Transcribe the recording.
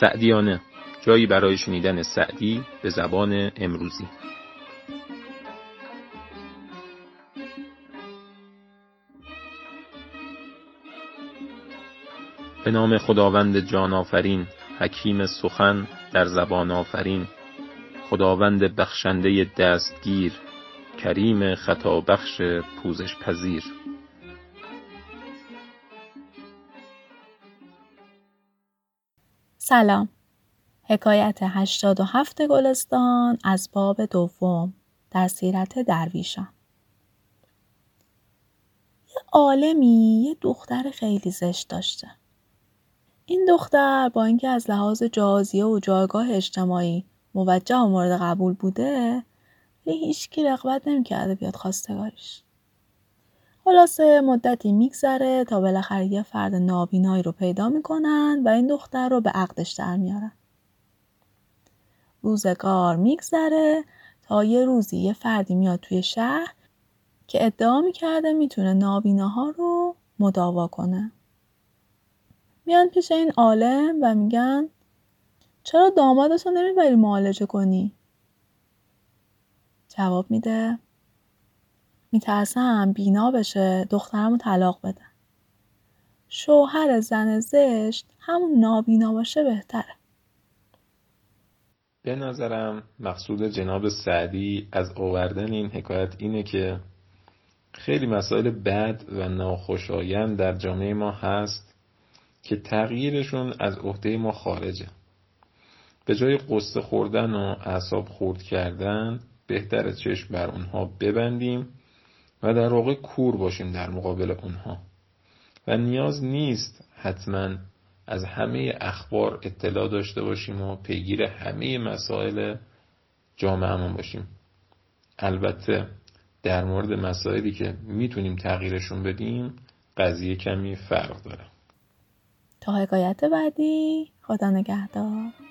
سعدیانه جایی برای شنیدن سعدی به زبان امروزی. به نام خداوند جان آفرین حکیم سخن در زبان آفرین. خداوند بخشنده دستگیر کریم خطا بخش پوزش پذیر سلام. حکایت هشتاد و هفت گلستان از باب دوم در سیرت درویشان. یه عالمی یه دختر خیلی زشت داشته. این دختر با اینکه از لحاظ جازیه و جایگاه اجتماعی موجه و مورد قبول بوده ولی هیچکی رغبت نمی‌کرده بیاد خواستگاریش خلاصه مدتی میگذره تا بالاخره یه فرد نابینایی رو پیدا می‌کنن و این دختر رو به عقدش در میارن. روزگار میگذره تا یه روزی یه فردی میاد توی شهر که ادعا می‌کرده می‌تونه نابیناها رو مداوا کنه. میان پیش این عالم و میگن چرا دامادت رو نمی‌بری معالجه کنی؟ جواب میده میترسم بینا بشه دخترم رو طلاق بده. شوهر زن زشت همون نابینا باشه بهتره. به نظرم مقصود جناب سعدی از آوردن این حکایت اینه که خیلی مسائل بد و ناخوشایند در جامعه ما هست که تغییرشون از عهده ما خارجه به جای قصه خوردن و اعصاب خورد کردن بهتر چشم بر اونها ببندیم و در واقع کور باشیم در مقابل اونها. و نیاز نیست حتما از همه اخبار اطلاع داشته باشیم و پیگیر همه مسائل جامعهمون باشیم. البته در مورد مسائلی که می‌تونیم تغییرشون بدیم قضیه کمی فرق داره. تا حکایت بعدی خدا نگهدار.